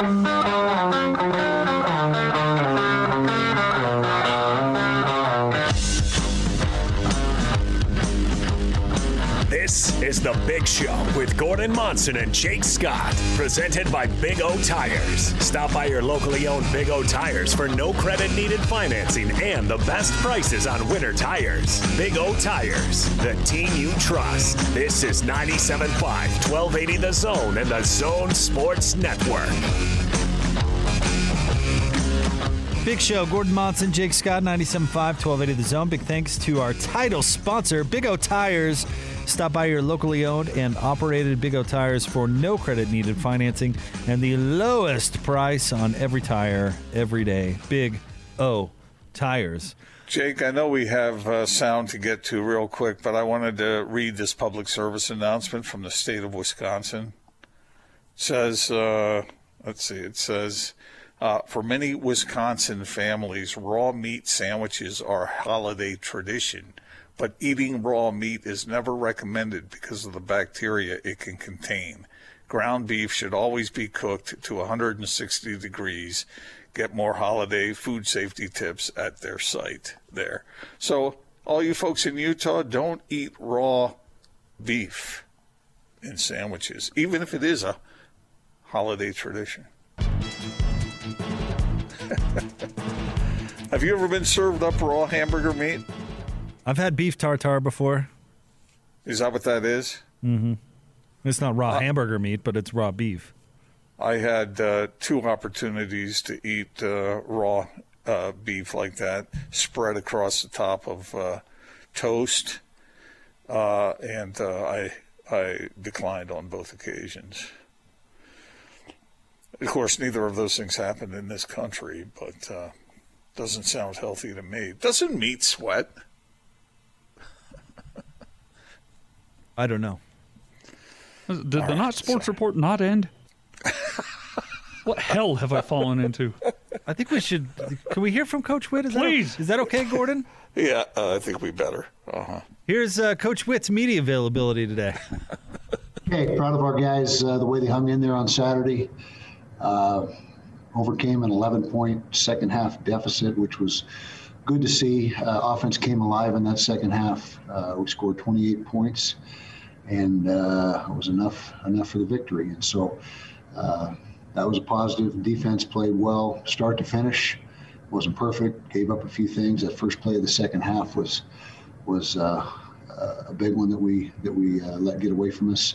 This is The Big Show with Gordon Monson and Jake Scott, presented by Big O Tires. Stop by your locally owned Big O Tires for no credit needed financing and the best prices on winter tires. Big O Tires, the team you trust. This is 97.5, 1280 The Zone and The Zone Sports Network. Big Show, Gordon Monson, Jake Scott, 97.5, 1280 The Zone. Big thanks to our title sponsor, Big O Tires. Stop by your locally owned and operated Big O Tires for no credit needed financing and the lowest price on every tire every day. Big O Tires. Jake, I know we have uh, sound to get to real quick, but I wanted to read this public service announcement from the state of Wisconsin. It says, uh, let's see, it says, uh, for many Wisconsin families, raw meat sandwiches are a holiday tradition but eating raw meat is never recommended because of the bacteria it can contain. Ground beef should always be cooked to 160 degrees. Get more holiday food safety tips at their site there. So, all you folks in Utah, don't eat raw beef in sandwiches, even if it is a holiday tradition. Have you ever been served up raw hamburger meat? I've had beef tartare before. Is that what that is? Mm-hmm. It's not raw uh, hamburger meat, but it's raw beef. I had uh, two opportunities to eat uh, raw uh, beef like that, spread across the top of uh, toast, uh, and I I declined on both occasions. Of course, neither of those things happened in this country, but doesn't sound healthy to me. Doesn't meat sweat? I don't know. Did the Not Sports Report not end? what hell have I fallen into? I think we should. Can we hear from Coach Witt? Is Please. That, is that okay, Gordon? yeah, uh, I think we better. Uh-huh. Here's uh, Coach Witt's media availability today. hey, proud of our guys, uh, the way they hung in there on Saturday. Uh, overcame an 11 point second half deficit, which was good to see. Uh, offense came alive in that second half. Uh, we scored 28 points and uh, it was enough enough for the victory. And so uh, that was a positive. Defense played well, start to finish. wasn't perfect. Gave up a few things. That first play of the second half was was uh, a big one that we that we uh, let get away from us.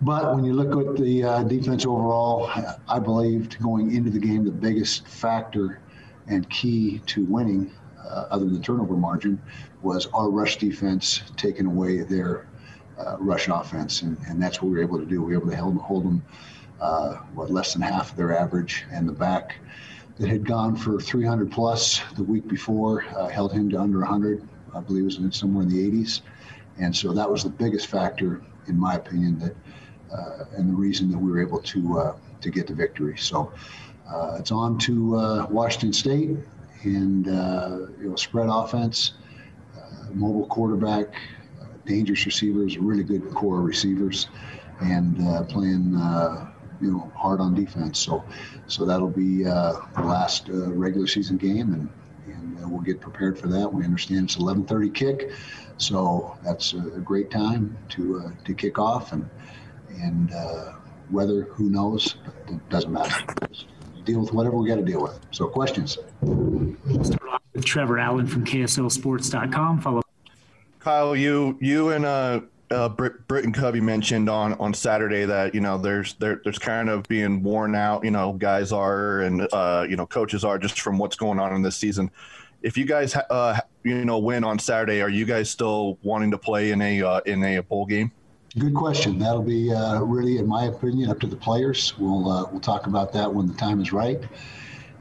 But when you look at the uh, defense overall, I believed going into the game, the biggest factor and key to winning, uh, other than the turnover margin, was our rush defense taking away their uh, rush offense, and, and that's what we were able to do. We were able to hold, hold them, uh, what, less than half of their average, and the back that had gone for 300 plus the week before uh, held him to under 100. I believe it was somewhere in the 80s, and so that was the biggest factor, in my opinion, that uh, and the reason that we were able to uh, to get the victory. So uh, it's on to Washington State and you know spread offense, mobile quarterback dangerous receivers, really good core receivers, and uh, playing uh, you know hard on defense. So so that'll be uh, the last uh, regular season game, and and uh, we'll get prepared for that. We understand it's 11:30 kick, so that's a great time to uh, to kick off, and and weather who knows, but it doesn't matter. Deal with whatever we got to deal with. So questions. Start off with Trevor Allen from KSLSports.com. Follow Kyle, you you and uh, uh, Brit, Brit and Cubby mentioned on on Saturday that you know there's there, there's kind of being worn out. You know, guys are and uh, you know coaches are just from what's going on in this season. If you guys uh, you know win on Saturday, are you guys still wanting to play in a uh, in a bowl game? Good question. That'll be uh, really, in my opinion, up to the players. We'll uh, we'll talk about that when the time is right,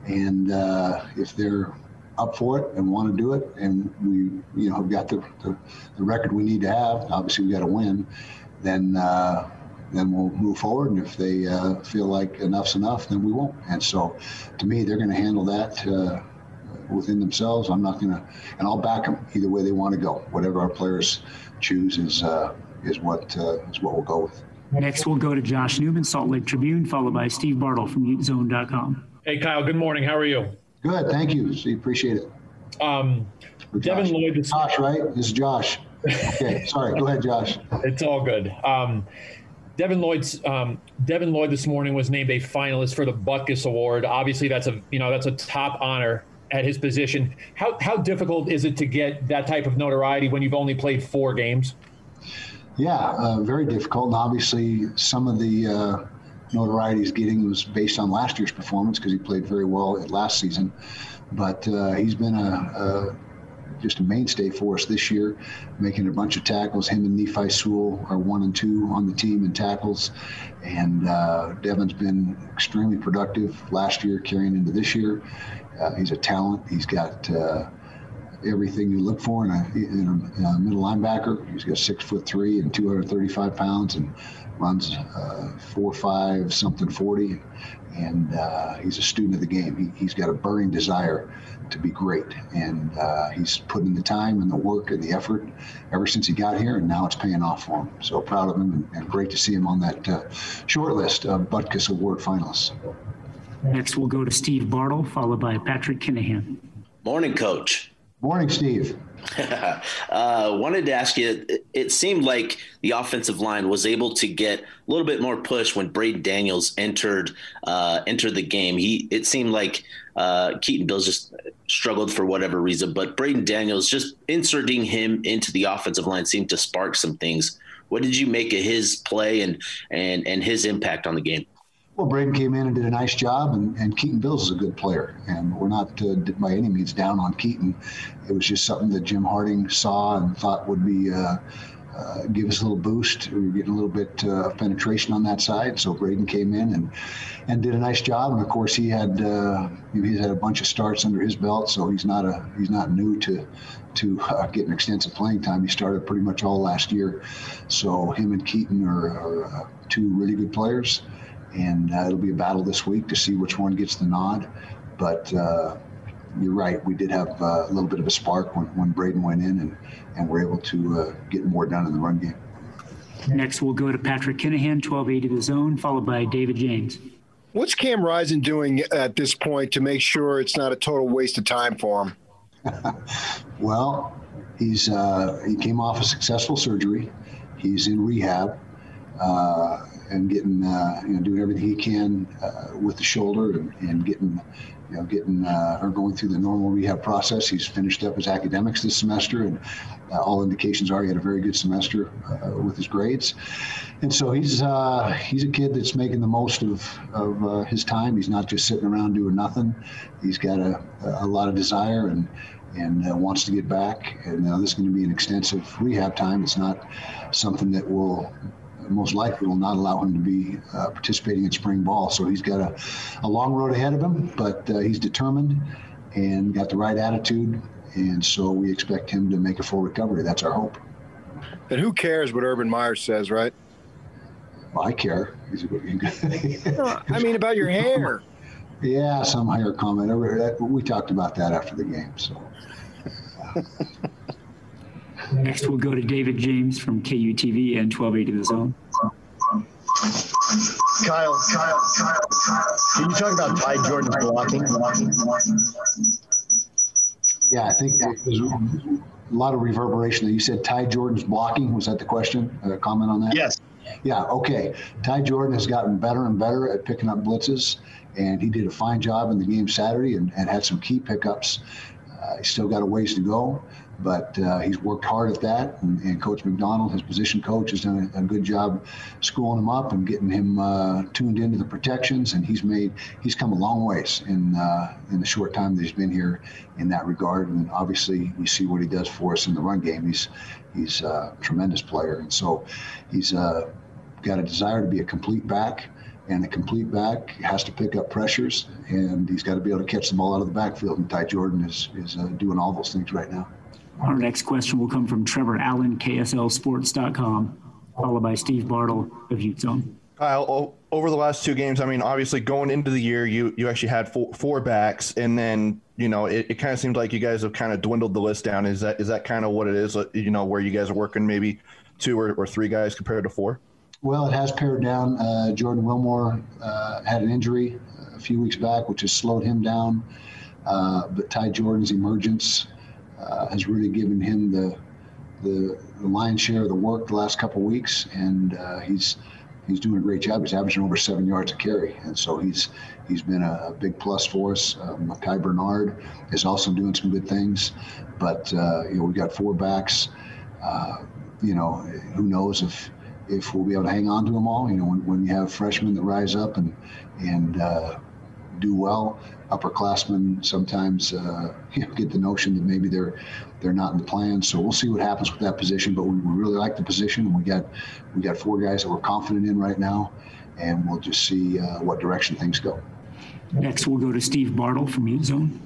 and uh, if they're up for it and want to do it, and we, you know, have got the, the, the record we need to have. Obviously, we got to win. Then, uh, then we'll move forward. And if they uh, feel like enough's enough, then we won't. And so, to me, they're going to handle that uh, within themselves. I'm not going to, and I'll back them either way they want to go. Whatever our players choose is uh, is what uh, is what we'll go with. Next, we'll go to Josh Newman, Salt Lake Tribune, followed by Steve Bartle from UteZone.com. Hey, Kyle. Good morning. How are you? Good, thank you. See, appreciate it. Um, Devin Josh. Lloyd. This, Josh, right? This is Josh. Okay, sorry. Go ahead, Josh. it's all good. Um, Devin Lloyd's um, Devin Lloyd this morning was named a finalist for the Butkus Award. Obviously, that's a you know that's a top honor at his position. How how difficult is it to get that type of notoriety when you've only played four games? Yeah, uh, very difficult. And obviously, some of the uh, notoriety he's getting was based on last year's performance because he played very well last season. But uh, he's been a, a just a mainstay for us this year, making a bunch of tackles. Him and Nephi Sewell are one and two on the team in tackles, and uh, Devin's been extremely productive last year, carrying into this year. Uh, he's a talent. He's got uh, everything you look for in a, in a, uh, middle linebacker. He's got six foot three and 235 pounds, and runs uh, four five something 40, and uh, he's a student of the game. He, he's got a burning desire to be great, and uh, he's put in the time and the work and the effort ever since he got here, and now it's paying off for him. So proud of him, and, and great to see him on that uh, short list of Butkus Award finalists. Next, we'll go to Steve Bartle, followed by Patrick Kinahan. Morning, Coach. Morning, Steve. uh, wanted to ask you. It, it seemed like the offensive line was able to get a little bit more push when Braden Daniels entered uh, entered the game. He it seemed like uh, Keaton Bills just struggled for whatever reason, but Braden Daniels just inserting him into the offensive line seemed to spark some things. What did you make of his play and and and his impact on the game? Well, Braden came in and did a nice job, and, and Keaton Bills is a good player, and we're not uh, by any means down on Keaton. It was just something that Jim Harding saw and thought would be uh, uh, give us a little boost. We were getting a little bit uh, of penetration on that side, so Braden came in and and did a nice job. And of course, he had uh, he's had a bunch of starts under his belt, so he's not a he's not new to to uh, getting extensive playing time. He started pretty much all last year, so him and Keaton are, are uh, two really good players and uh, it'll be a battle this week to see which one gets the nod. But uh, you're right, we did have uh, a little bit of a spark when, when Braden went in, and, and we're able to uh, get more done in the run game. Next, we'll go to Patrick Kinahan, 1280 the zone, followed by David James. What's Cam Rising doing at this point to make sure it's not a total waste of time for him? well, he's uh, he came off a successful surgery. He's in rehab. Uh, and getting uh, you know doing everything he can uh, with the shoulder and, and getting you know getting uh, or going through the normal rehab process. He's finished up his academics this semester, and uh, all indications are he had a very good semester uh, with his grades. And so he's he's a kid that's making the most of of his time. He's not just sitting around doing nothing. He's got a, a lot of desire and and uh, wants to get back. And uh, this is going to be an extensive rehab time. It's not something that will most likely will not allow him to be uh, participating in spring ball. So he's got a, a long road ahead of him, but uh, he's determined and got the right attitude. And so we expect him to make a full recovery. That's our hope. And who cares what Urban Meyer says, right? Well, I care. I mean, about your hair. Yeah, some hair comment. We talked about that after the game. So. Next, we'll go to David James from KUTV and 1280 The Zone. Kyle, Kyle, Kyle, Kyle. Can you talk about Ty Jordan's blocking? Yeah, I think there's a lot of reverberation. That you said Ty Jordan's blocking. Was that the question? A comment on that? Yes. Yeah, okay. Ty Jordan has gotten better and better at picking up blitzes, and he did a fine job in the game Saturday and, and had some key pickups. Uh, he's still got a ways to go, but uh, he's worked hard at that. And, and, Coach McDonald, his position coach, has done a, a good job schooling him up and getting him uh, tuned into the protections. And he's made he's come a long ways in uh, in the short time that he's been here in that regard. And obviously, you see what he does for us in the run game. He's he's a tremendous player, and so he's uh, got a desire to be a complete back and a complete back has to pick up pressures, and he's got to be able to catch the ball out of the backfield. And Ty Jordan is is uh, doing all those things right now. Our next question will come from Trevor Allen, KSLSports.com, followed by Steve Bartle of Ute Zone. Kyle, over the last two games, I mean, obviously going into the year, you you actually had four, four backs, and then you know it, it kind of seems like you guys have kind of dwindled the list down. Is that is that kind of what it is? You know, where you guys are working maybe two or, or three guys compared to four? Well, it has pared down. Uh, Jordan Wilmore uh, had an injury a few weeks back, which has slowed him down. Uh, but Ty Jordan's emergence uh, has really given him the, the, the lion's share of the work the last couple weeks, and uh, he's he's doing a great job. He's averaging over seven yards a carry, and so he's he's been a, big plus for us. Uh, Micah Bernard is also doing some good things, but uh, you know we've got four backs. Uh, you know, who knows if if we'll be able to hang on to them all. You know, when, when you have freshmen that rise up and and uh, do well, upperclassmen sometimes uh, you know, get the notion that maybe they're they're not in the plan. So we'll see what happens with that position. But we, we really like the position, and we got we got four guys that we're confident in right now, and we'll just see uh, what direction things go. Next, we'll go to Steve Bartle from Ute Zone.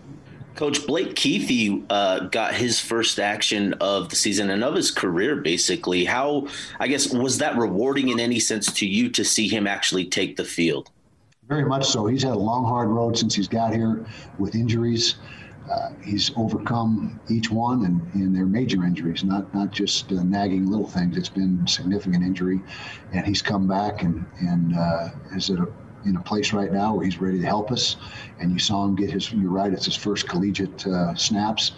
Coach Blake Kuithe uh, got his first action of the season and of his career, basically. How, I guess, was that rewarding in any sense to you to see him actually take the field? Very much so. He's had a long, hard road since he's got here with injuries. Uh, he's overcome each one, and, and they're major injuries, not not just uh, nagging little things. It's been significant injury, and he's come back and and uh, is at a in a place right now where he's ready to help us. And you saw him get his, you're right, it's his first collegiate uh, snaps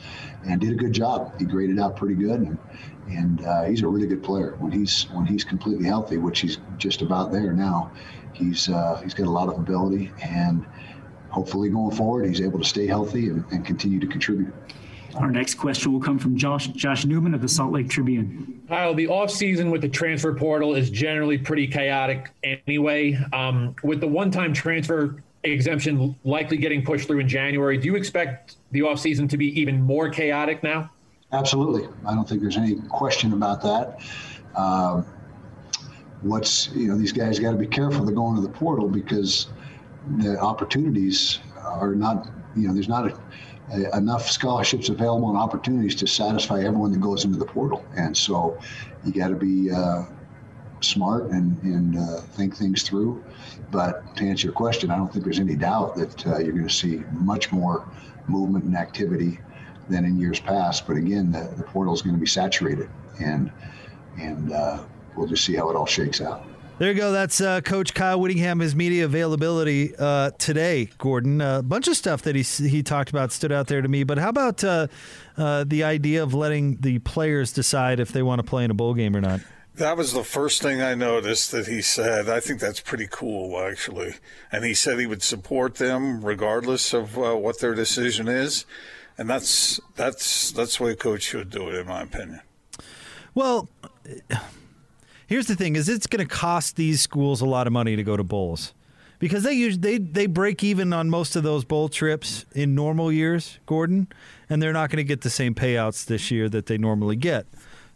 and did a good job. He graded out pretty good. And, and uh, he's a really good player when he's when he's completely healthy, which he's just about there now. He's uh, he's got a lot of ability, and hopefully going forward, he's able to stay healthy and, and continue to contribute. Our next question will come from Josh Josh Newman of the Salt Lake Tribune. Kyle, the offseason with the transfer portal is generally pretty chaotic anyway. Um, with the one-time transfer exemption likely getting pushed through in January, do you expect the offseason to be even more chaotic now? Absolutely. I don't think there's any question about that. Uh, what's you know these guys got to be careful they're going to the portal because the opportunities are not you know there's not a enough scholarships available and opportunities to satisfy everyone that goes into the portal. And so you got to be uh, smart and, and uh, think things through. But to answer your question, I don't think there's any doubt that uh, you're going to see much more movement and activity than in years past. But again, the, the portal is going to be saturated, and and uh, we'll just see how it all shakes out. There you go. That's uh, Coach Kyle Whittingham. His media availability uh, today, Gordon. A bunch of stuff that he he talked about stood out there to me. But how about uh, uh, the idea of letting the players decide if they want to play in a bowl game or not? That was the first thing I noticed that he said. I think that's pretty cool, actually. And he said he would support them regardless of uh, what their decision is, and that's that's that's the way a coach should do it, in my opinion. Well here's the thing: is it's going to cost these schools a lot of money to go to bowls because they use they they break even on most of those bowl trips in normal years, Gordon, and they're not going to get the same payouts this year that they normally get.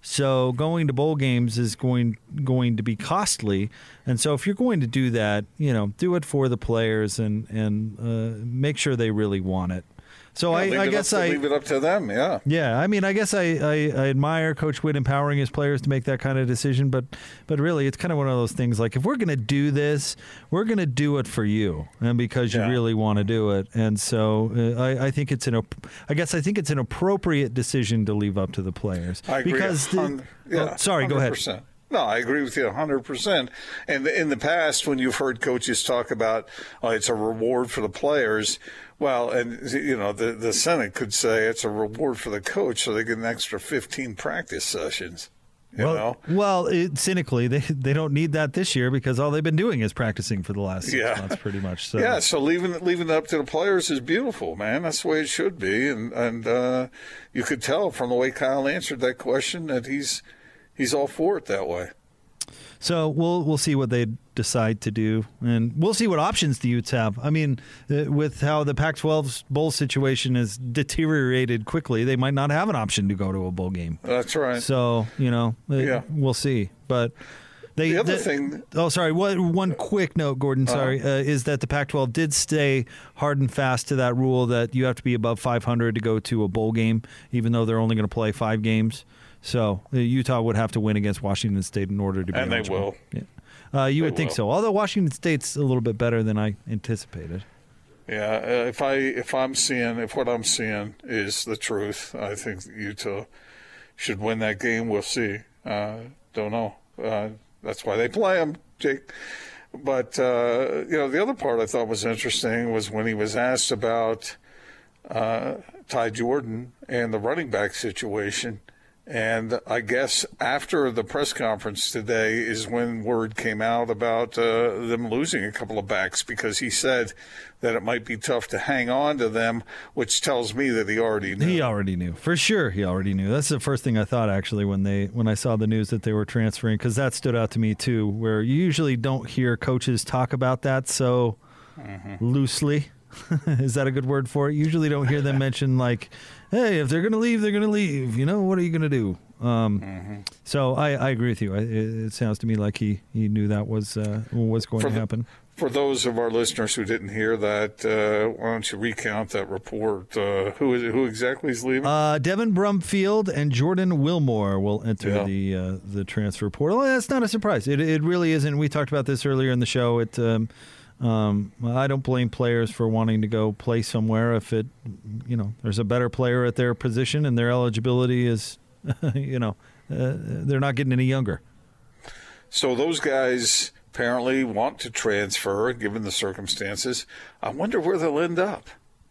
So going to bowl games is going going to be costly, and so if you're going to do that, you know, do it for the players and and uh, make sure they really want it. So yeah, I, I guess I leave it up to them. Yeah. Yeah. I mean, I guess I, I, I, admire Coach Witt empowering his players to make that kind of decision, but but really, it's kind of one of those things. Like if we're going to do this, we're going to do it for you and because you yeah. really want to do it. And so uh, I, I think it's an I guess I think it's an appropriate decision to leave up to the players. I agree. Because the, yeah, oh, sorry, 100%. go ahead. No, I agree with you 100%. And in the past, when you've heard coaches talk about oh, it's a reward for the players, well, and you know the the Senate could say it's a reward for the coach, so they get an extra 15 practice sessions. You well, know? well, it, cynically, they they don't need that this year because all they've been doing is practicing for the last six yeah. months, pretty much. So. Yeah, so leaving leaving it up to the players is beautiful, man. That's the way it should be, and and uh, you could tell from the way Kyle answered that question that he's he's all for it that way. So we'll we'll see what they decide to do, and we'll see what options the Utes have. I mean, uh, with how the Pac-12's bowl situation has deteriorated quickly, they might not have an option to go to a bowl game. That's right. So you know, yeah. we'll see. But they, the other the, thing. Oh, sorry. One one quick note, Gordon. Uh-huh. Sorry, uh, is that the Pac-12 did stay hard and fast to that rule that you have to be above 500 to go to a bowl game, even though they're only going to play five games. So Utah would have to win against Washington State in order to be. Able to win. And eligible. they will. Yeah. Uh, you They would think will. so. Although Washington State's a little bit better than I anticipated. Yeah, uh, if I if I'm seeing if what I'm seeing is the truth, I think Utah should win that game. We'll see. Uh, don't know. Uh, That's why they play them, Jake. But uh, you know, the other part I thought was interesting was when he was asked about uh, Ty Jordan and the running back situation. And I guess after the press conference today is when word came out about uh, them losing a couple of backs because he said that it might be tough to hang on to them, which tells me that he already knew. He already knew for sure. He already knew. That's the first thing I thought actually when they when I saw the news that they were transferring because that stood out to me too. Where you usually don't hear coaches talk about that so loosely. Is that a good word for it? Usually don't hear them mention like, "Hey, if they're going to leave, they're going to leave." You know, what are you going to do? Um, So I, I agree with you. I, it, it sounds to me like he, he knew that was uh, was going For to the- happen. For those of our listeners who didn't hear that, uh, why don't you recount that report? Uh, who is who exactly is leaving? Uh, Devin Brumfield and Jordan Wilmore will enter Yeah. the uh, the transfer portal. That's not a surprise. It, it really isn't. We talked about this earlier in the show. It um, um, I don't blame players for wanting to go play somewhere if it you know there's a better player at their position and their eligibility is you know uh, they're not getting any younger. So those guys apparently want to transfer, given the circumstances. I wonder where they'll end up.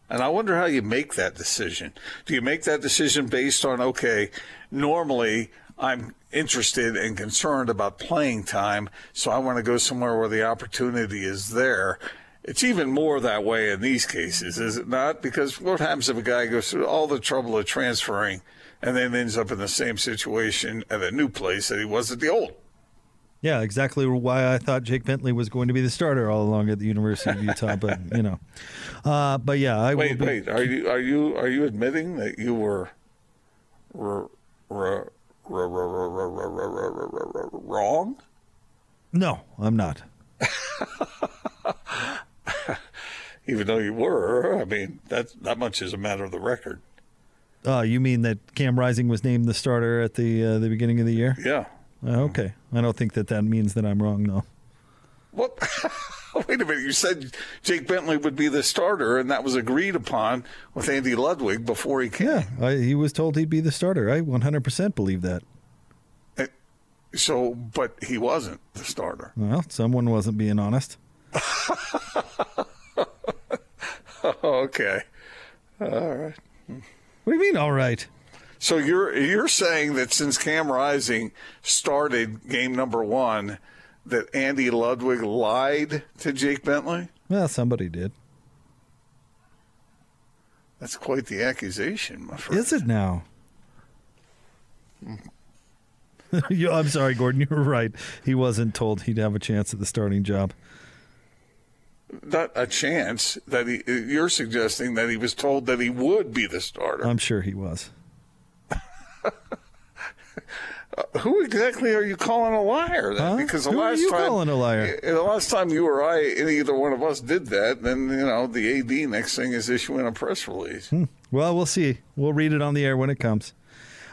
And I wonder how you make that decision. Do you make that decision based on, okay, normally I'm interested and concerned about playing time, so I want to go somewhere where the opportunity is there. It's even more that way in these cases, is it not? Because what happens if a guy goes through all the trouble of transferring and then ends up in the same situation at a new place that he was at the old? Yeah, exactly why I thought Jake Bentley was going to be the starter all along at the University of Utah, but you know, uh, but yeah, I wait, will be, wait. Are you are you are you admitting that you were, were, were, wrong? No, I'm not. Even though you were, I mean, that that much is a matter of the record. Uh, you mean that Cam Rising was named the starter at the uh, the beginning of the year? Yeah. Uh, okay. I don't think that that means that I'm wrong, though. What? Wait a minute. You said Jake Bentley would be the starter, and that was agreed upon with Andy Ludwig before he came. Yeah, I, he was told he'd be the starter. I 100% believe that. Eh, so, but he wasn't the starter. Well, someone wasn't being honest. okay. All right. What do you mean? All right. So you're you're saying that since Cam Rising started game number one, that Andy Ludwig lied to Jake Bentley? Well, somebody did. That's quite the accusation, my friend. Is it now? Hmm. You- I'm sorry, Gordon. You were right. He wasn't told he'd have a chance at the starting job. Not a chance that he. You're suggesting that he was told that he would be the starter. I'm sure he was. Who exactly are you calling a liar? Then? Huh? Because the Who are last you time, calling a liar? The last time you or I, either one of us, did that, then you know the AD next thing is issuing a press release. Well, we'll see. We'll read it on the air when it comes.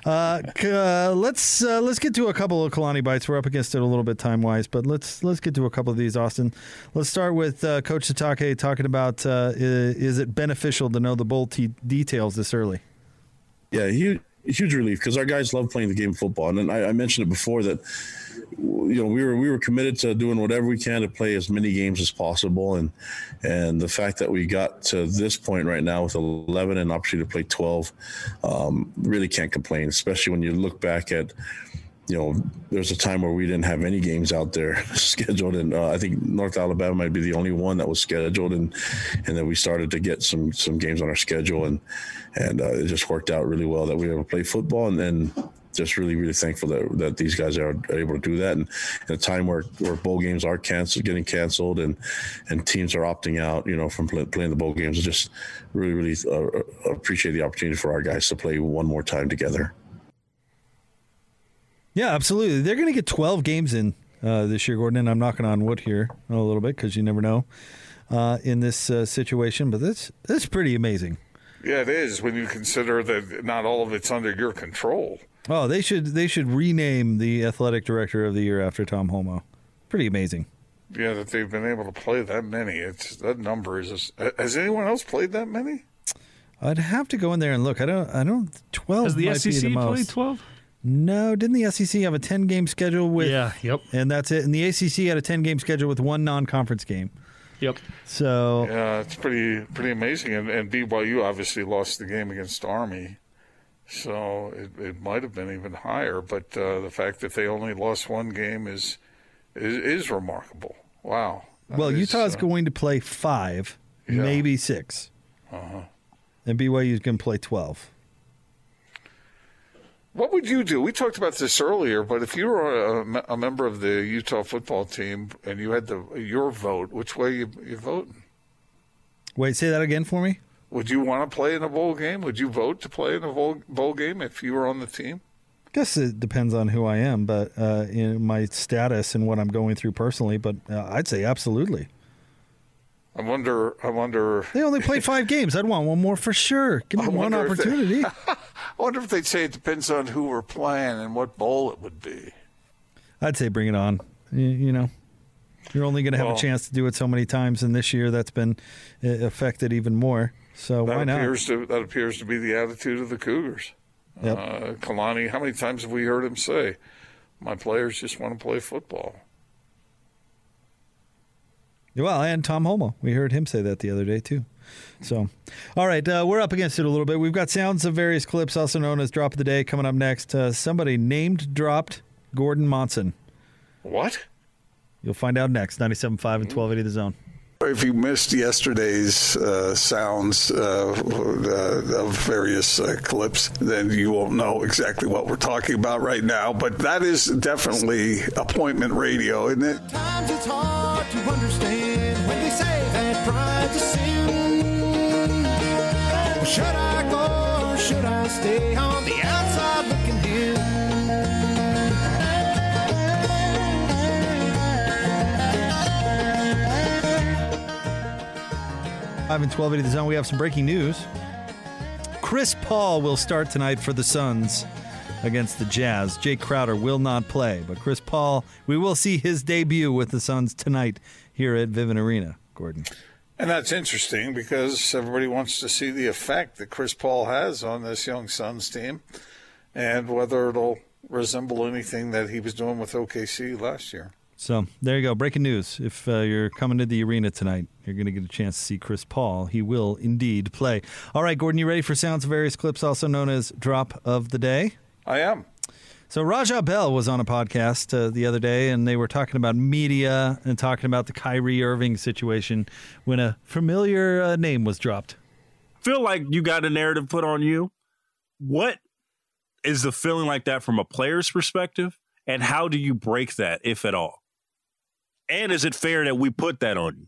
Uh, c- uh, let's uh, let's get to a couple of Kalani bites. We're up against it a little bit time wise, but let's let's get to a couple of these, Austin. Let's start with uh, Coach Sitake talking about uh, i- is it beneficial to know the bowl te- details this early? Yeah, huge, huge relief because our guys love playing the game of football, and I, I mentioned it before that you know we were we were committed to doing whatever we can to play as many games as possible, and and the fact that we got to this point right now with 11 and opportunity to play 12, um, really can't complain, especially when you look back at. You know, there's a time where we didn't have any games out there scheduled, and uh, I think North Alabama might be the only one that was scheduled, and and then we started to get some some games on our schedule, and and uh, it just worked out really well that we were able to play football, and then just really really thankful that that these guys are, able to do that, and in a time where where bowl games are canceled, getting canceled, and and teams are opting out, you know, from play, playing the bowl games, just really really uh, appreciate the opportunity for our guys to play one more time together. Yeah, absolutely. They're going to get 12 games in uh, this year, Gordon, and I'm knocking on wood here a little bit because you never know uh, in this uh, situation. But that's that's pretty amazing. Yeah, it is when you consider that not all of it's under your control. Oh, they should they should rename the athletic director of the year after Tom Holmoe. Pretty amazing. Yeah, that they've been able to play that many. It's that number is. Just, has anyone else played that many? I'd have to go in there and look. I don't. I don't. Twelve. Has the might SEC the played 12? No, didn't the SEC have a 10 game schedule with. Yeah, yep. And that's it. And the ACC had a 10 game schedule with one non conference game. Yep. So. Yeah, it's pretty pretty amazing. And, and BYU obviously lost the game against Army. So it, it might have been even higher. But uh, the fact that they only lost one game is is, is remarkable. Wow. That Well, is, Utah's uh, going to play five, Yeah. maybe six. Uh-huh. And BYU's going to play 12. What would you do? We talked about this earlier, but if you were a, a member of the Utah football team and you had the your vote, which way you you voting? Wait, say that again for me? Would you want to play in a bowl game? Would you vote to play in a bowl, bowl game if you were on the team? I guess it depends on who I am, but uh, in my status and what I'm going through personally. But uh, I'd say absolutely. I wonder. I wonder. They only played five games. I'd want one more for sure. Give me one if they- opportunity. I wonder if they'd say it depends on who we're playing and what bowl it would be. I'd say bring it on. You, you know, you're only going to have Well- a chance to do it so many times, and this year that's been uh, affected even more. So why not? appears to that appears to be the attitude of the Cougars. Yep. Uh, Kalani, how many times have we heard him say, "My players just want to play football"? Well, and Tom Holmoe. We heard him say that the other day, too. So, all right, uh, we're up against it a little bit. We've got sounds of various clips, also known as Drop of the Day, coming up next. Uh, somebody named dropped Gordon Monson. What? You'll find out next. 97.5 and 1280 The Zone. If you missed yesterday's uh, sounds uh, uh, of various uh, clips, then you won't know exactly what we're talking about right now. But that is definitely appointment radio, isn't it? Hard to understand when they say that pride's a sin. Well, should I go or should I stay on the outside looking in? Five and 1280 The Zone. We have some breaking news. Chris Paul will start tonight for the Suns against the Jazz. Jae Crowder will not play, but Chris Paul, we will see his debut with the Suns tonight here at Vivint Arena. Gordon. And that's interesting because everybody wants to see the effect that Chris Paul has on this young Suns team and whether it'll resemble anything that he was doing with OKC last year. So there you go. Breaking news. If uh, you're coming to the arena tonight, you're going to get a chance to see Chris Paul. He will indeed play. All right, Gordon, you ready for sounds of various clips, also known as Drop of the Day? I am. So Raja Bell was on a podcast uh, the other day, and they were talking about media and talking about the Kyrie Irving situation when a familiar uh, name was dropped. feel like you got a narrative put on you. What is the feeling like that from a player's perspective? And how do you break that, if at all? And is it fair that we put that on you?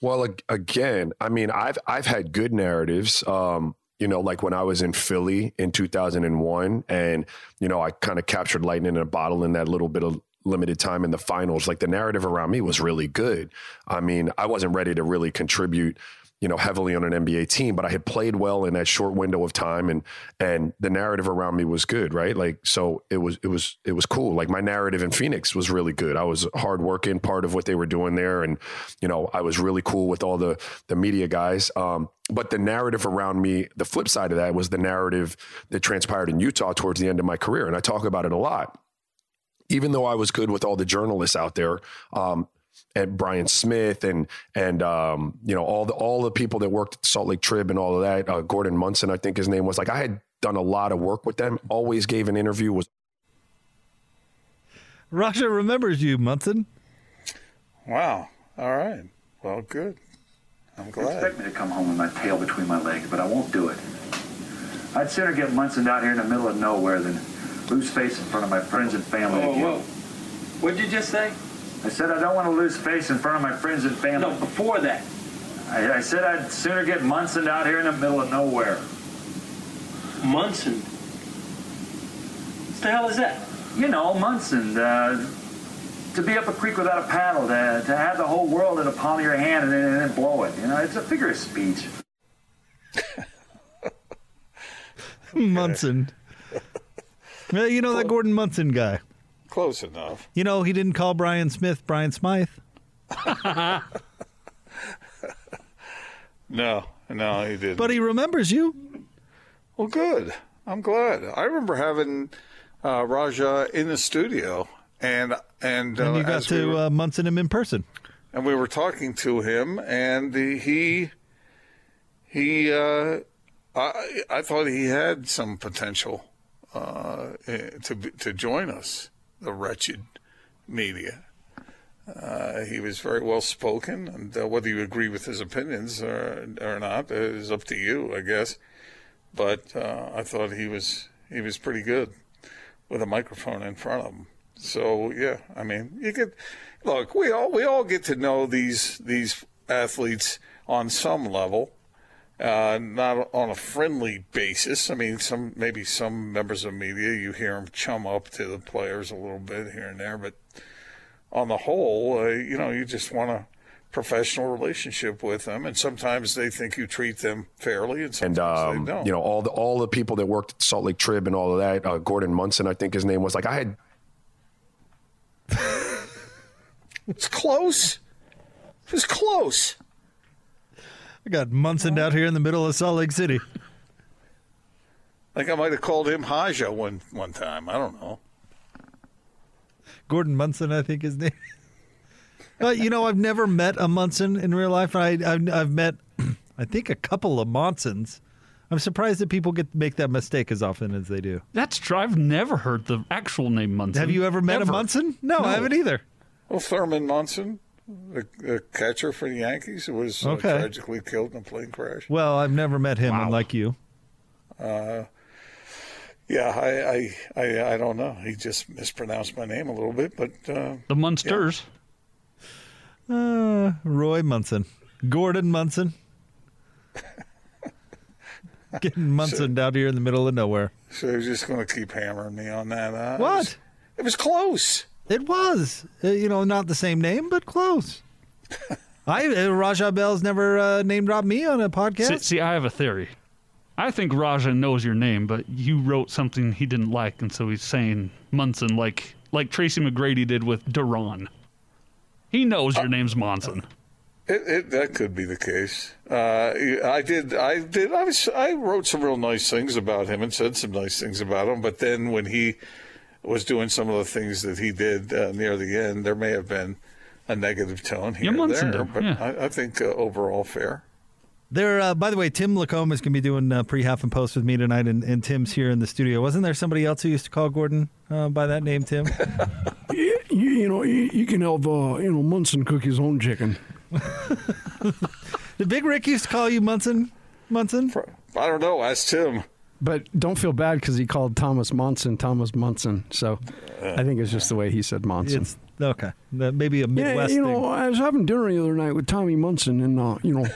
Well, again, I mean, I've I've had good narratives. Um, you know, like when I was in Philly in 2001, and you know, I kind of captured lightning in a bottle in that little bit of limited time in the finals. Like the narrative around me was really good. I mean, I wasn't ready to really contribute. You know, heavily on an NBA team, but I had played well in that short window of time, and and the narrative around me was good, right? Like, so it was it was it was cool. Like my narrative in Phoenix was really good. I was hardworking, part of what they were doing there, and you know, I was really cool with all the the media guys. Um, but the narrative around me, the flip side of that was the narrative that transpired in Utah towards the end of my career, and I talk about it a lot. Even though I was good with all the journalists out there, um, and Brian Smith and and um, you know all the all the people that worked at Salt Lake Trib and all of that. Uh, Gordon Munson, I think his name was. Like I had done a lot of work with them. Always gave an interview. Was Raja remembers you, Munson. Wow. All right. Well, good. I'm You glad. expect me to come home with my tail between my legs, but I won't do it. I'd sooner get Munson out here in the middle of nowhere than lose face in front of my friends and family Whoa, again. whoa. What'd you just say? I said I don't want to lose face in front of my friends and family. No, before that. I, I said I'd sooner get Munson out here in the middle of nowhere. Munson? What the hell is that? You know, Munson. Uh, to be up a creek without a paddle, to, to have the whole world in the palm of your hand and then, and then blow it. You know, it's a figure of speech. Munson. Well, you know that Gordon Munson guy. Close enough. You know he didn't call Brian Smith Brian Smythe. No, no, he didn't. But he remembers you. Well, good. I'm glad. I remember having uh, Raja in the studio, and and, uh, and you got as we to were- uh, Munson him in person. and we were talking to him, and the, he he uh, I I thought he had some potential uh, eh, to to join us, the wretched media. Uh, he was very well spoken, and uh, whether you agree with his opinions or, or not is up to you, I guess. But uh, I thought he was he was pretty good with a microphone in front of him. So yeah, I mean, you could look. We all we all get to know these these athletes on some level, uh, not on a friendly basis. I mean, some maybe some members of media you hear them chum up to the players a little bit here and there, but on the whole, uh, you know, you just want a professional relationship with them, and sometimes they think you treat them fairly, and And sometimes um, they don't. you know all the all the people that worked at Salt Lake Trib and all of that. Uh, Gordon Munson, I think his name was. Like I had It's close. It was close. I got Munson out here in the middle of Salt Lake City. I think I might have called him Haja one one time. I don't know. Gordon Munson, I think his name. Uh, you know, I've never met a Munson in real life. I, I've, I've met, I think, a couple of Monsons. I'm surprised that people get make that mistake as often as they do. That's true. I've never heard the actual name Munson. Have you ever met a Munson? No, I haven't either. Well, Thurman Munson, the, the catcher for the Yankees, who was uh, Okay. tragically killed in a plane crash. Well, I've never met him, unlike you. Uh, yeah, I, I, I, I don't know. He just mispronounced my name a little bit, but uh, The Munsters. Uh, Roy Munson, Gordon Munson, getting Munson down here in the middle of nowhere. so he's just going to keep hammering me on that. Uh, it What? was- It was close. It was, uh, you know, not the same name, but close. I uh, Raja Bell's never uh, name dropped me on a podcast. See, see, I have a theory. I think Raja knows your name, but you wrote something he didn't like, and so he's saying Munson, like like Tracy McGrady did with Duran. He knows your name's Monson. It, it, that could be the case. Uh, I did. I did. I was. I wrote some real nice things about him and said some nice things about him. But then when he was doing some of the things that he did uh, near the end, there may have been a negative tone here Yeah, and there. did, But yeah. I, I think uh, overall fair. There, uh, by the way, Tim Lacombe is going to be doing uh, pre half and post with me tonight, and, and Tim's here in the studio. Wasn't there somebody else who used to call Gordon uh, by that name, Tim? you, you know, you, you can have, uh, you know, Munson cook his own chicken. Did Big Rick used to call you Munson? Munson? I don't know. Ask Tim. But don't feel bad because he called Thomas Monson Thomas Munson. So I think it's just the way he said Monson. It's okay. That maybe a Midwest. Yeah, Midwest you thing. know, I was having dinner the other night with Tommy Munson, and uh, you know,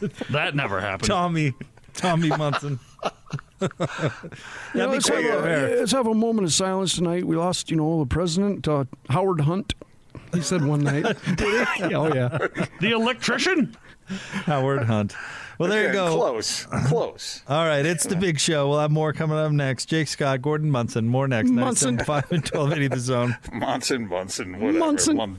That never happened. Tommy, Tommy Munson. you know, let's, have a, let's have a moment of silence tonight. We lost, you know, the president, uh, Howard Hunt. He said one night. Did he? Oh yeah. The electrician? Howard Hunt. Well, there you go. Close. Close. All right, it's the big show. We'll have more coming up next. Jake Scott, Gordon Munson. More next. Munson. 5 and 1280 The Zone. Munson, Munson, whatever. Munson. Mun-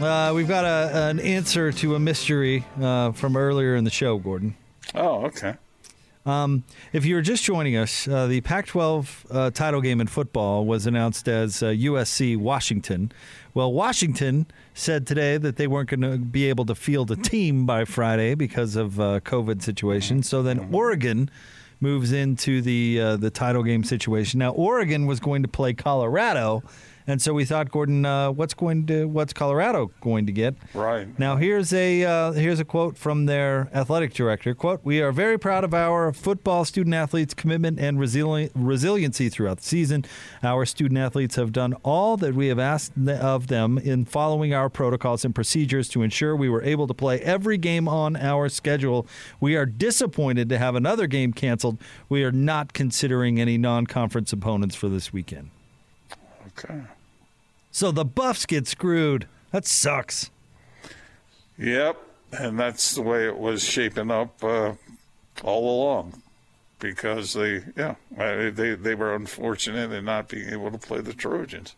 Uh, we've got a, an answer to a mystery uh, from earlier in the show, Gordon. Oh, okay. Um, if you're just joining us, uh, the Pac 12 uh, title game in football was announced as uh, USC Washington. Well, Washington said today that they weren't going to be able to field a team by Friday because of uh, COVID situation. So then Oregon moves into the uh, the title game situation. Now Oregon was going to play Colorado And so we thought, Gordon, uh, what's going to what's Colorado going to get? Right. Now here's a uh, here's a quote from their athletic director. Quote: We are very proud of our football student athletes' commitment and resili- resiliency throughout the season. Our student athletes have done all that we have asked of them in following our protocols and procedures to ensure we were able to play every game on our schedule. We are disappointed to have another game canceled. We are not considering any non-conference opponents for this weekend. Okay. So the Buffs get screwed. That sucks. Yep, and that's the way it was shaping up uh, all along, because they, yeah, they they were unfortunate in not being able to play the Trojans.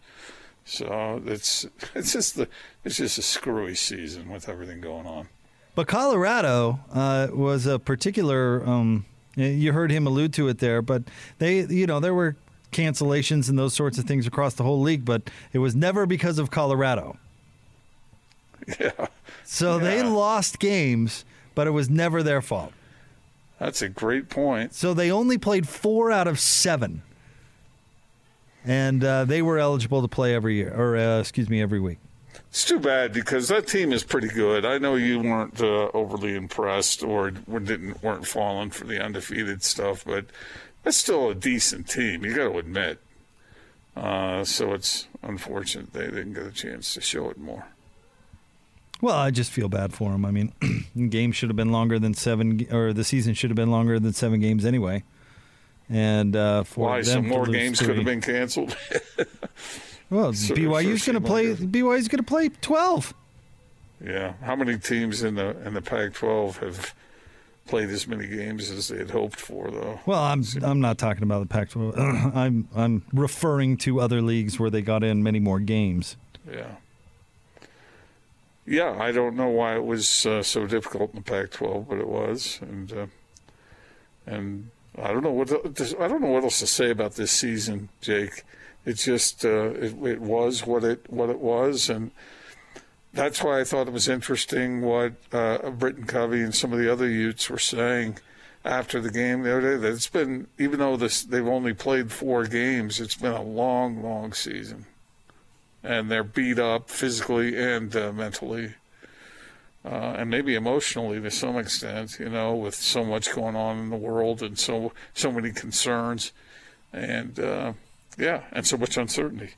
So it's it's just the it's just a screwy season with everything going on. But Colorado uh, was a particular. Um, you heard him allude to it there, but they, you know, there were cancellations and those sorts of things across the whole league, but it was never because of Colorado. Yeah. So they lost games, but it was never their fault. That's a great point. So they only played four out of seven, and uh, they were eligible to play every year, or uh, excuse me, every week. It's too bad because that team is pretty good. I know you weren't uh, overly impressed or didn't weren't falling for the undefeated stuff, but that's still a decent team. You got to admit. Uh, so it's unfortunate they didn't get a chance to show it more. Well, I just feel bad for them. I mean, the game should have been longer than seven, or the season should have been longer than seven games anyway. And uh, for Why them some more games three- could have been canceled? Well, So- BYU's going to play. BYU's going to play twelve. Yeah, how many teams in the in the Pac-12 have played as many games as they had hoped for, though? Well, I'm I'm not talking about the Pac-12. I'm I'm referring to other leagues where they got in many more games. Yeah. Yeah, I don't know why it was uh, so difficult in the Pac-12, but it was, and uh, and I don't know what I don't know what else to say about this season, Jake. It just uh, it, it was what it what it was, and that's why I thought it was interesting what uh, Britton Covey and some of the other Utes were saying after the game the other day. That it's been even though this they've only played four games, it's been a long, long season and they're beat up physically and uh, mentally, uh, and maybe emotionally to some extent. You know, with so much going on in the world and so so many concerns, and uh, yeah, and so much uncertainty.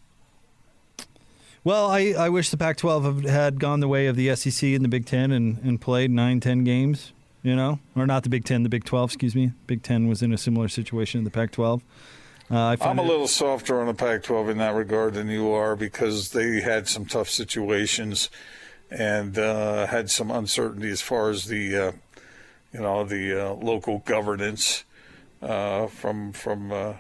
Well, I, I wish the Pac-12 had gone the way of the SEC and the Big Ten and, and played nine, ten games. You know, or not the Big Ten, the Big 12. Excuse me. Big Ten was in a similar situation in the Pac-12. Uh, I I'm a it- little softer on the Pac-12 in that regard than you are because they had some tough situations and uh, had some uncertainty as far as the, uh, you know, the uh, local governance uh, from from uh,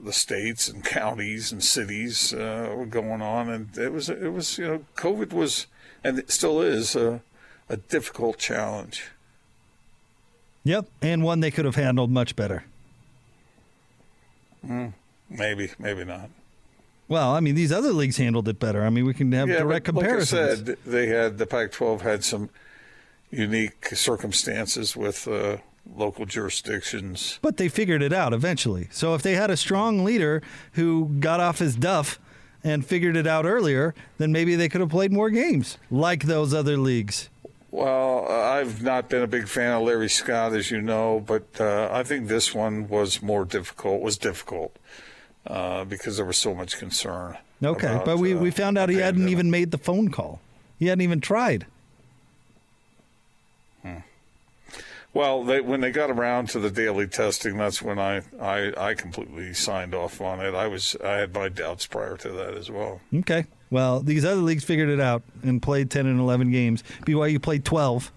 the states and counties and cities uh, were going on, and it was it was you know COVID was and it still is a, a difficult challenge. Yep, and one they could have handled much better. Mm, maybe, maybe not. Well, I mean, these other leagues handled it better. I mean, we can have yeah, direct comparisons. Like I said, they had the Pac-12 had some unique circumstances with uh, local jurisdictions. But they figured it out eventually. So if they had a strong leader who got off his duff and figured it out earlier, then maybe they could have played more games like those other leagues. Well, uh, I've not been a big fan of Larry Scott, as you know, but uh, I think this one was more difficult. Was difficult uh, because there was so much concern. Okay, about, but we, uh, we found out he hadn't even made the phone call. He hadn't even tried. Well, they, when they got around to the daily testing, that's when I, I I completely signed off on it. I was I had my doubts prior to that as well. Okay. Well, these other leagues figured it out and played 10 and 11 games. BYU played 12.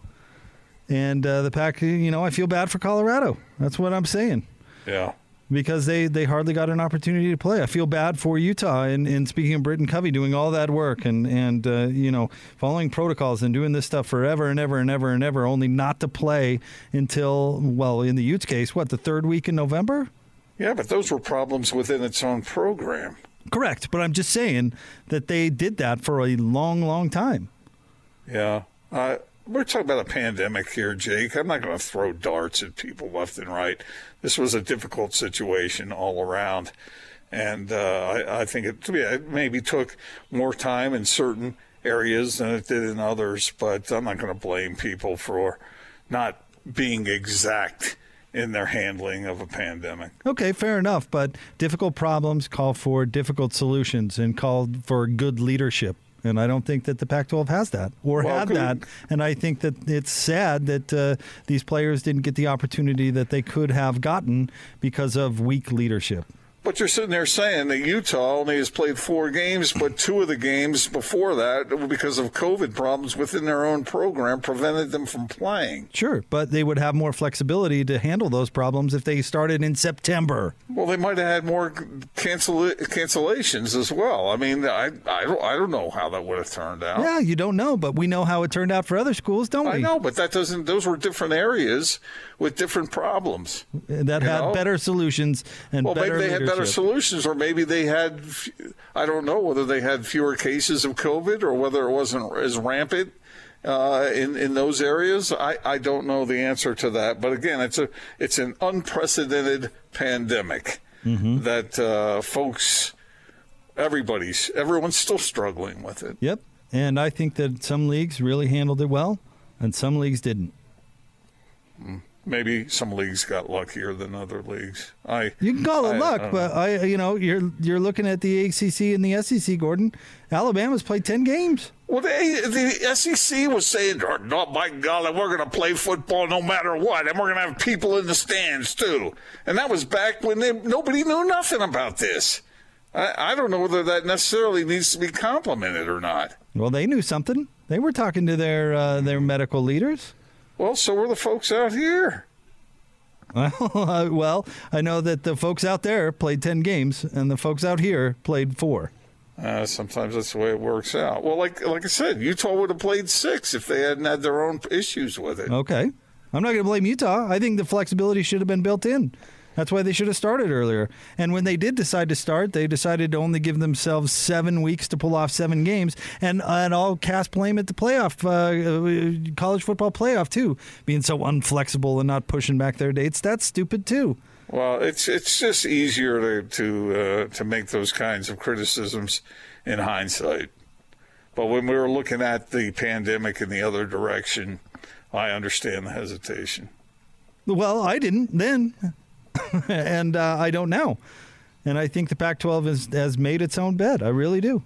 And uh, the pack. you know, I feel bad for Colorado. That's what I'm saying. Yeah. Because they, they hardly got an opportunity to play. I feel bad for Utah. And, and speaking of Britton Covey, doing all that work and, and uh, you know, following protocols and doing this stuff forever and ever and ever and ever, only not to play until, well, in the Utes case, what, the third week in November? Yeah, but those were problems within its own program. Correct. But I'm just saying that they did that for a long, long time. Yeah. Uh, we're talking about a pandemic here, Jake. I'm not going to throw darts at people left and right. This was a difficult situation all around. and uh, I, I think it, yeah, it maybe took more time in certain areas than it did in others. But I'm not going to blame people for not being exact in their handling of a pandemic. Okay, fair enough. But difficult problems call for difficult solutions and call for good leadership. And I don't think that the Pac 12 has that or Well, had that. And I think that it's sad that uh, these players didn't get the opportunity that they could have gotten because of weak leadership. But you're sitting there saying that Utah only has played four games, but two of the games before that, because of COVID problems within their own program, prevented them from playing. Sure, but they would have more flexibility to handle those problems if they started in September. Well, they might have had more cancel cancellations as well. I mean, I I don't, I don't know how that would have turned out. Yeah, you don't know, but we know how it turned out for other schools, don't we? I know, but that doesn't. Those were different areas with different problems That had know? better solutions and well, better maybe better solutions, or maybe they had, I don't know whether they had fewer cases of COVID or whether it wasn't as rampant uh, in in those areas. I, I don't know the answer to that. But again, it's a it's an unprecedented pandemic Mm-hmm. that uh, folks, everybody's everyone's still struggling with it. Yep. And I think that some leagues really handled it well and some leagues didn't. Maybe some leagues got luckier than other leagues. I You can call it I- luck, I but I you know, you're you're looking at the ACC and the SEC, Gordon. Alabama's played 10 games. Well, they, the SEC was saying, "Oh, no, by golly, we're going to play football no matter what, and we're going to have people in the stands too." And that was back when they, nobody knew nothing about this. I, I don't know whether that necessarily needs to be complimented or not. Well, they knew something. They were talking to their uh, their medical leaders. Well, so were the folks out here. Well, well, I know that the folks out there played 10 games and the folks out here played 4. Uh, sometimes that's the way it works out. Well, like like I said, Utah would have played six if they hadn't had their own issues with it. Okay. I'm not going to blame Utah. I think the flexibility should have been built in. That's why they should have started earlier. And when they did decide to start, they decided to only give themselves seven weeks to pull off seven games. And, and I'll cast blame at the playoff, uh, uh, college football playoff, too, being so unflexible and not pushing back their dates. That's stupid, too. Well, it's it's just easier to to uh, to make those kinds of criticisms in hindsight. But when we were looking at the pandemic in the other direction, I understand the hesitation. Well, I didn't then, and uh, I don't know. And I think the Pac 12 has, has made its own bed. I really do.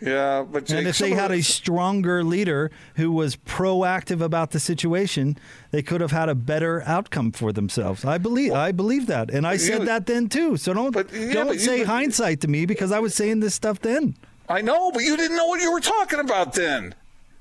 Yeah, but And if they had a stronger leader who was proactive about the situation, they could have had a better outcome for themselves. I believe I believe that, and I said that then too. So don't yeah, don't but you- say hindsight to me because I was saying this stuff then. I know, but you didn't know what you were talking about then.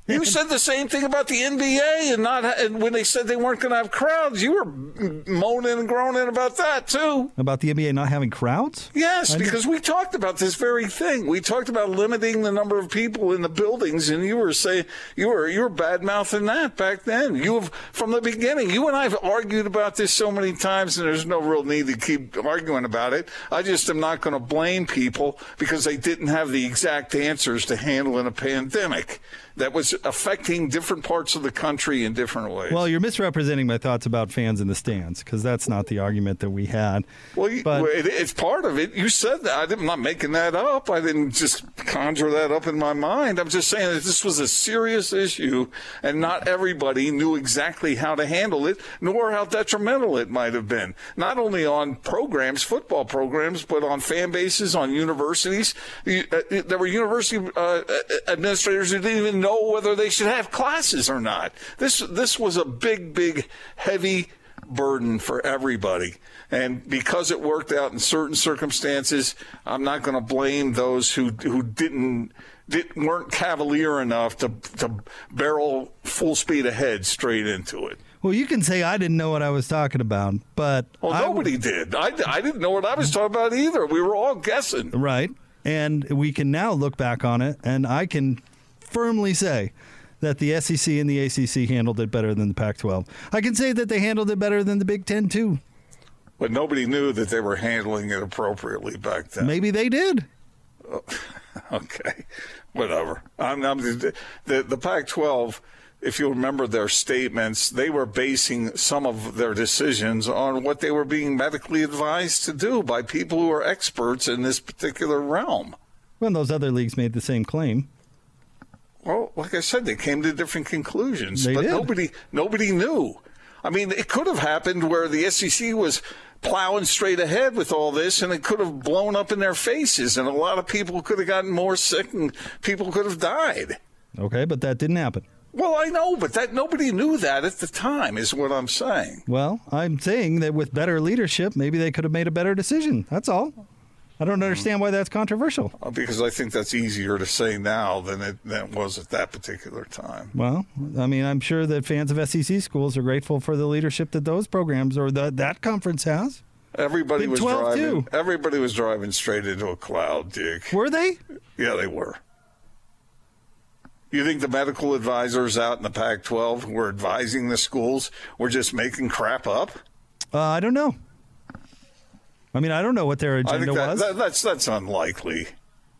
You said the same thing about the NBA, and not and when they said they weren't going to have crowds, you were moaning and groaning about that too. About the NBA not having crowds? Yes, I because we talked about this very thing. We talked about limiting the number of people in the buildings, and you were saying you were you were bad mouthing that back then. You have from the beginning. You and I have argued about this so many times, and there's no real need to keep arguing about it. I just am not going to blame people because they didn't have the exact answers to handling a pandemic that was affecting different parts of the country in different ways. Well, you're misrepresenting my thoughts about fans in the stands because that's not the argument that we had. Well, But- it, it's part of it. You said that. I didn't- I'm not making that up. I didn't just conjure that up in my mind. I'm just saying that this was a serious issue, and not everybody knew exactly how to handle it, nor how detrimental it might have been. Not only on programs, football programs, but on fan bases, on universities. Uh, There were university uh, administrators who didn't even know whether they should have classes or not. This this was a big, big, heavy burden for everybody. And because it worked out in certain circumstances, I'm not going to blame those who who didn't, didn't weren't cavalier enough to to barrel full speed ahead straight into it. Well, you can say I didn't know what I was talking about, but Well, I- nobody did. I, I didn't know what I was talking about either. We were all guessing. Right. And we can now look back on it, and I can firmly say that the SEC and the ACC handled it better than the Pac 12. I can say that they handled it better than the Big Ten, too. But nobody knew that they were handling it appropriately back then. Maybe they did. Oh, okay, whatever. I'm, I'm the the Pac-12 if you remember their statements, they were basing some of their decisions on what they were being medically advised to do by people who are experts in this particular realm. When those other leagues made the same claim. Well, like I said, they came to different conclusions, They but did. nobody nobody knew. I mean, it could have happened where the SEC was plowing straight ahead with all this, and it could have blown up in their faces, and a lot of people could have gotten more sick, and people could have died. Okay, but that didn't happen. Well, I know, but that nobody knew that at the time, is what I'm saying. Well, I'm saying that with better leadership, maybe they could have made a better decision. That's all. I don't understand why that's controversial. Uh, Because I think that's easier to say now than it, than it was at that particular time. Well, I mean, I'm sure that fans of SEC schools are grateful for the leadership that those programs or that that conference has. Everybody Big was 12 driving. too. Everybody was driving straight into a cloud, Dick. Were they? Yeah, they were. You think the medical advisors out in the Pac-12 who were advising the schools were just making crap up? Uh, I don't know. I mean, I don't know what their agenda that, was. that, that's that's unlikely.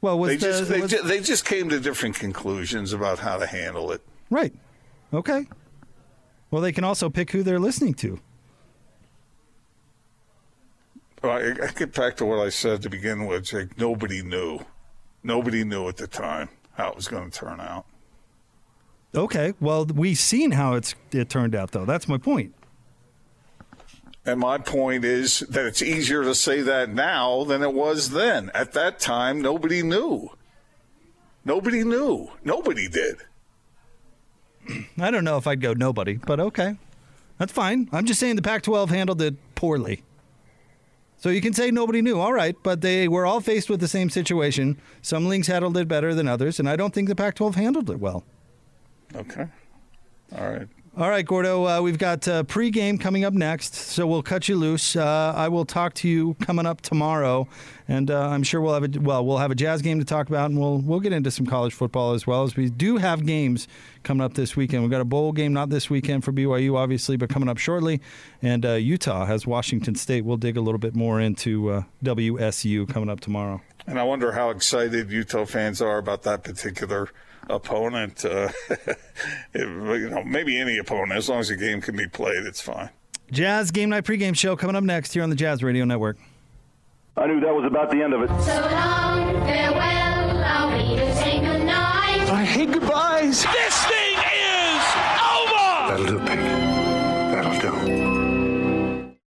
well, was They the, just they, was- ju- they just came to different conclusions about how to handle it. right? Okay. Well, they can also pick who they're listening to. Well, I, I get back to what I said to begin with. Jake. Nobody knew. Nobody knew at the time how it was going to turn out. Okay. Well, we've seen how it's it turned out, though. That's my point. And my point is that it's easier to say that now than it was then. At that time, nobody knew. Nobody knew. Nobody did. I don't know if I'd go nobody, but okay. That's fine. I'm just saying the Pac 12 handled it poorly. So you can say nobody knew, all right, but they were all faced with the same situation. Some leagues handled it better than others, and I don't think the Pac 12 handled it well. Okay. All right. All right, Gordo, uh, we've got uh, pregame coming up next, so we'll cut you loose. Uh, I will talk to you coming up tomorrow, and uh, I'm sure we'll have a well, we'll have a jazz game to talk about, and we'll we'll get into some college football as well as we do have games coming up this weekend. We've got a bowl game not this weekend for BYU, obviously, but coming up shortly, and uh, Utah has Washington State. We'll dig a little bit more into uh, WSU coming up tomorrow. And I wonder how excited Utah fans are about that particular opponent. Uh, you know, maybe any opponent, as long as the game can be played, it's fine. Jazz game night pregame show coming up next here on the Jazz Radio Network. I knew that was about the end of it. So long, farewell, I'll be to say goodnight. I hate goodbyes. This thing is over! That'll do, Pig. That'll do.